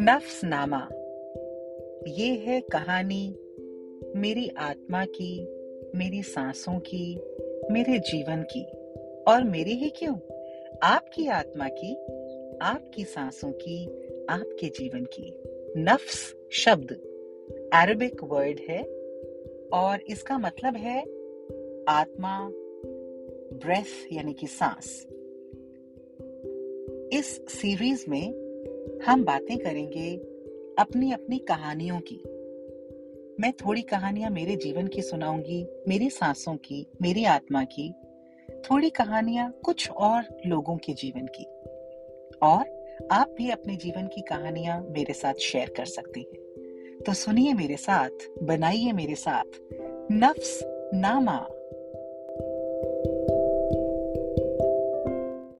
नफ्सनामा। ये है कहानी मेरी आत्मा की, मेरी सांसों की, मेरे जीवन की। और मेरी ही क्यों? आपकी आत्मा की, आपकी सांसों की, आपके जीवन की। नफ्स शब्द। अरबिक वर्ड है और इसका मतलब है आत्मा ब्रेथ यानी कि सांस। इस सीरीज़ में हम बातें करेंगे अपनी अपनी कहानियों की। मैं थोड़ी कहानियाँ मेरे जीवन की सुनाऊँगी, मेरी सांसों की, मेरी आत्मा की, थोड़ी कहानियाँ कुछ और लोगों के जीवन की। और आप भी अपने जीवन की कहानियाँ मेरे साथ शेयर कर सकते हैं। तो सुनिए मेरे साथ, बनाइए मेरे साथ, नफ्स नामा।